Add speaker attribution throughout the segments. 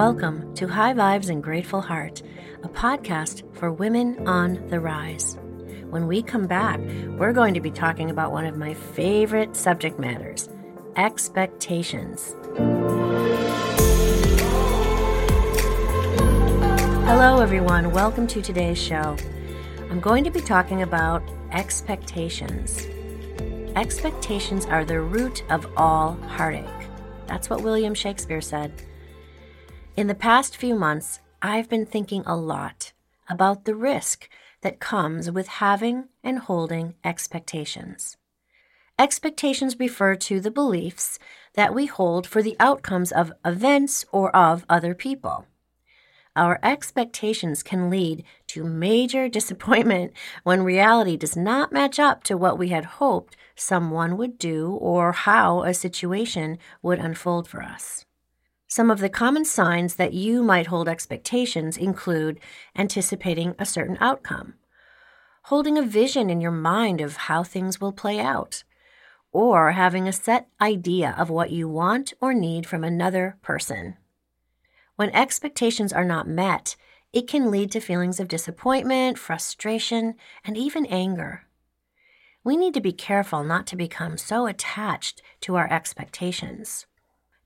Speaker 1: Welcome to High Vibes and Grateful Heart, a podcast for women on the rise. When we come back, we're going to be talking about one of my favorite subject matters expectations. Hello, everyone. Welcome to today's show. I'm going to be talking about expectations. Expectations are the root of all heartache. That's what William Shakespeare said. In the past few months, I've been thinking a lot about the risk that comes with having and holding expectations. Expectations refer to the beliefs that we hold for the outcomes of events or of other people. Our expectations can lead to major disappointment when reality does not match up to what we had hoped someone would do or how a situation would unfold for us. Some of the common signs that you might hold expectations include anticipating a certain outcome, holding a vision in your mind of how things will play out, or having a set idea of what you want or need from another person. When expectations are not met, it can lead to feelings of disappointment, frustration, and even anger. We need to be careful not to become so attached to our expectations.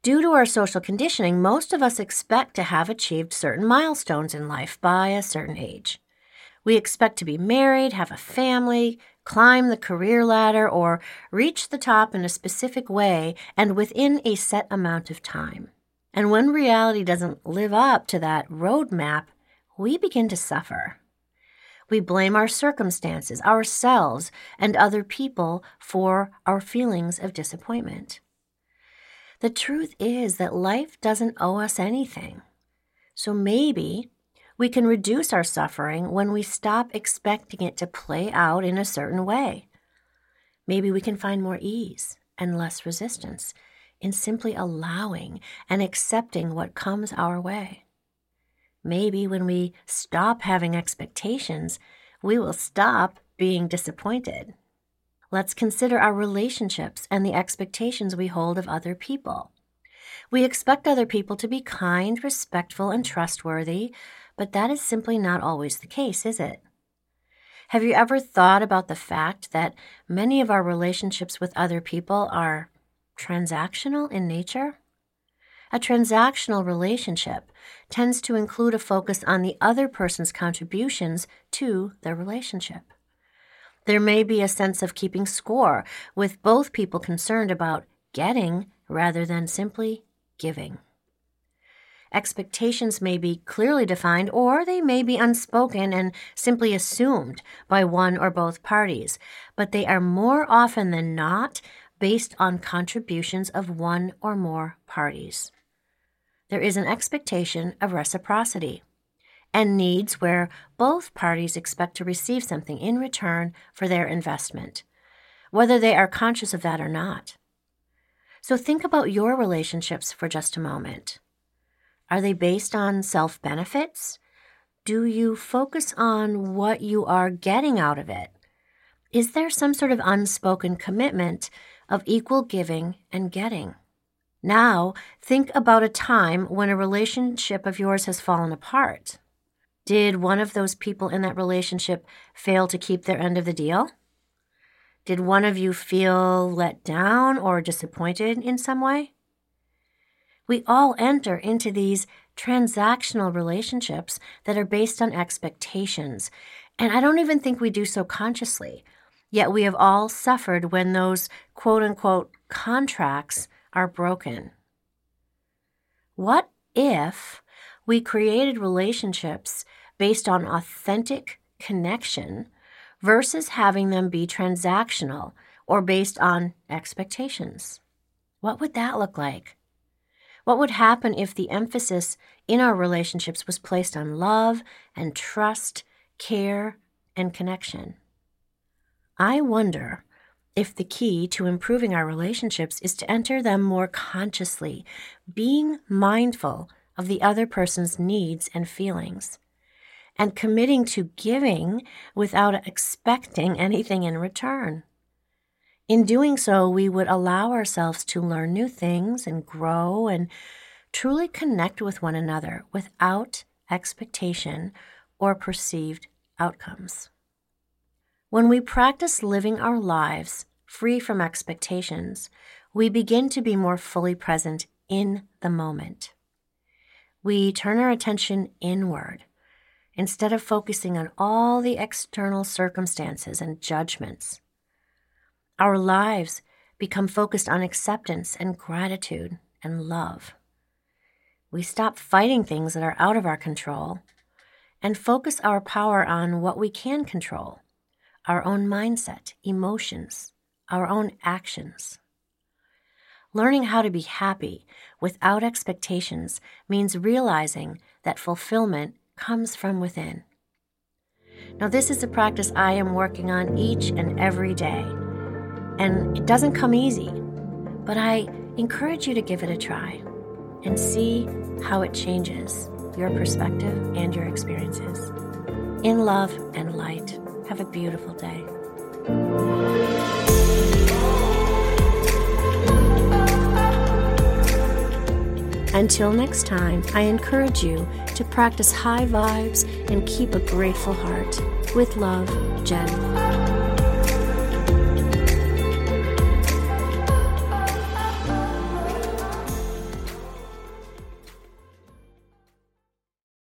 Speaker 1: Due to our social conditioning, most of us expect to have achieved certain milestones in life by a certain age. We expect to be married, have a family, climb the career ladder, or reach the top in a specific way and within a set amount of time. And when reality doesn't live up to that roadmap, we begin to suffer. We blame our circumstances, ourselves, and other people for our feelings of disappointment. The truth is that life doesn't owe us anything. So maybe we can reduce our suffering when we stop expecting it to play out in a certain way. Maybe we can find more ease and less resistance in simply allowing and accepting what comes our way. Maybe when we stop having expectations, we will stop being disappointed. Let's consider our relationships and the expectations we hold of other people. We expect other people to be kind, respectful, and trustworthy, but that is simply not always the case, is it? Have you ever thought about the fact that many of our relationships with other people are transactional in nature? A transactional relationship tends to include a focus on the other person's contributions to the relationship. There may be a sense of keeping score, with both people concerned about getting rather than simply giving. Expectations may be clearly defined or they may be unspoken and simply assumed by one or both parties, but they are more often than not based on contributions of one or more parties there is an expectation of reciprocity and needs where both parties expect to receive something in return for their investment, whether they are conscious of that or not. So think about your relationships for just a moment. Are they based on self benefits? Do you focus on what you are getting out of it? Is there some sort of unspoken commitment of equal giving and getting? Now, think about a time when a relationship of yours has fallen apart. Did one of those people in that relationship fail to keep their end of the deal? Did one of you feel let down or disappointed in some way? We all enter into these transactional relationships that are based on expectations, and I don't even think we do so consciously. Yet we have all suffered when those quote unquote contracts are broken. What if we created relationships based on authentic connection versus having them be transactional or based on expectations? What would that look like? What would happen if the emphasis in our relationships was placed on love and trust, care, and connection? I wonder if the key to improving our relationships is to enter them more consciously, being mindful of the other person's needs and feelings, and committing to giving without expecting anything in return. In doing so, we would allow ourselves to learn new things and grow and truly connect with one another without expectation or perceived outcomes. When we practice living our lives free from expectations, we begin to be more fully present in the moment. We turn our attention inward instead of focusing on all the external circumstances and judgments. Our lives become focused on acceptance and gratitude and love. We stop fighting things that are out of our control and focus our power on what we can control our own mindset, emotions, our own actions. Learning how to be happy without expectations means realizing that fulfillment comes from within. Now, this is a practice I am working on each and every day, and it doesn't come easy, but I encourage you to give it a try and see how it changes your perspective and your experiences. In love and light, have a beautiful day. Until next time, I encourage you to practice high vibes and keep a grateful heart. With love, Jen.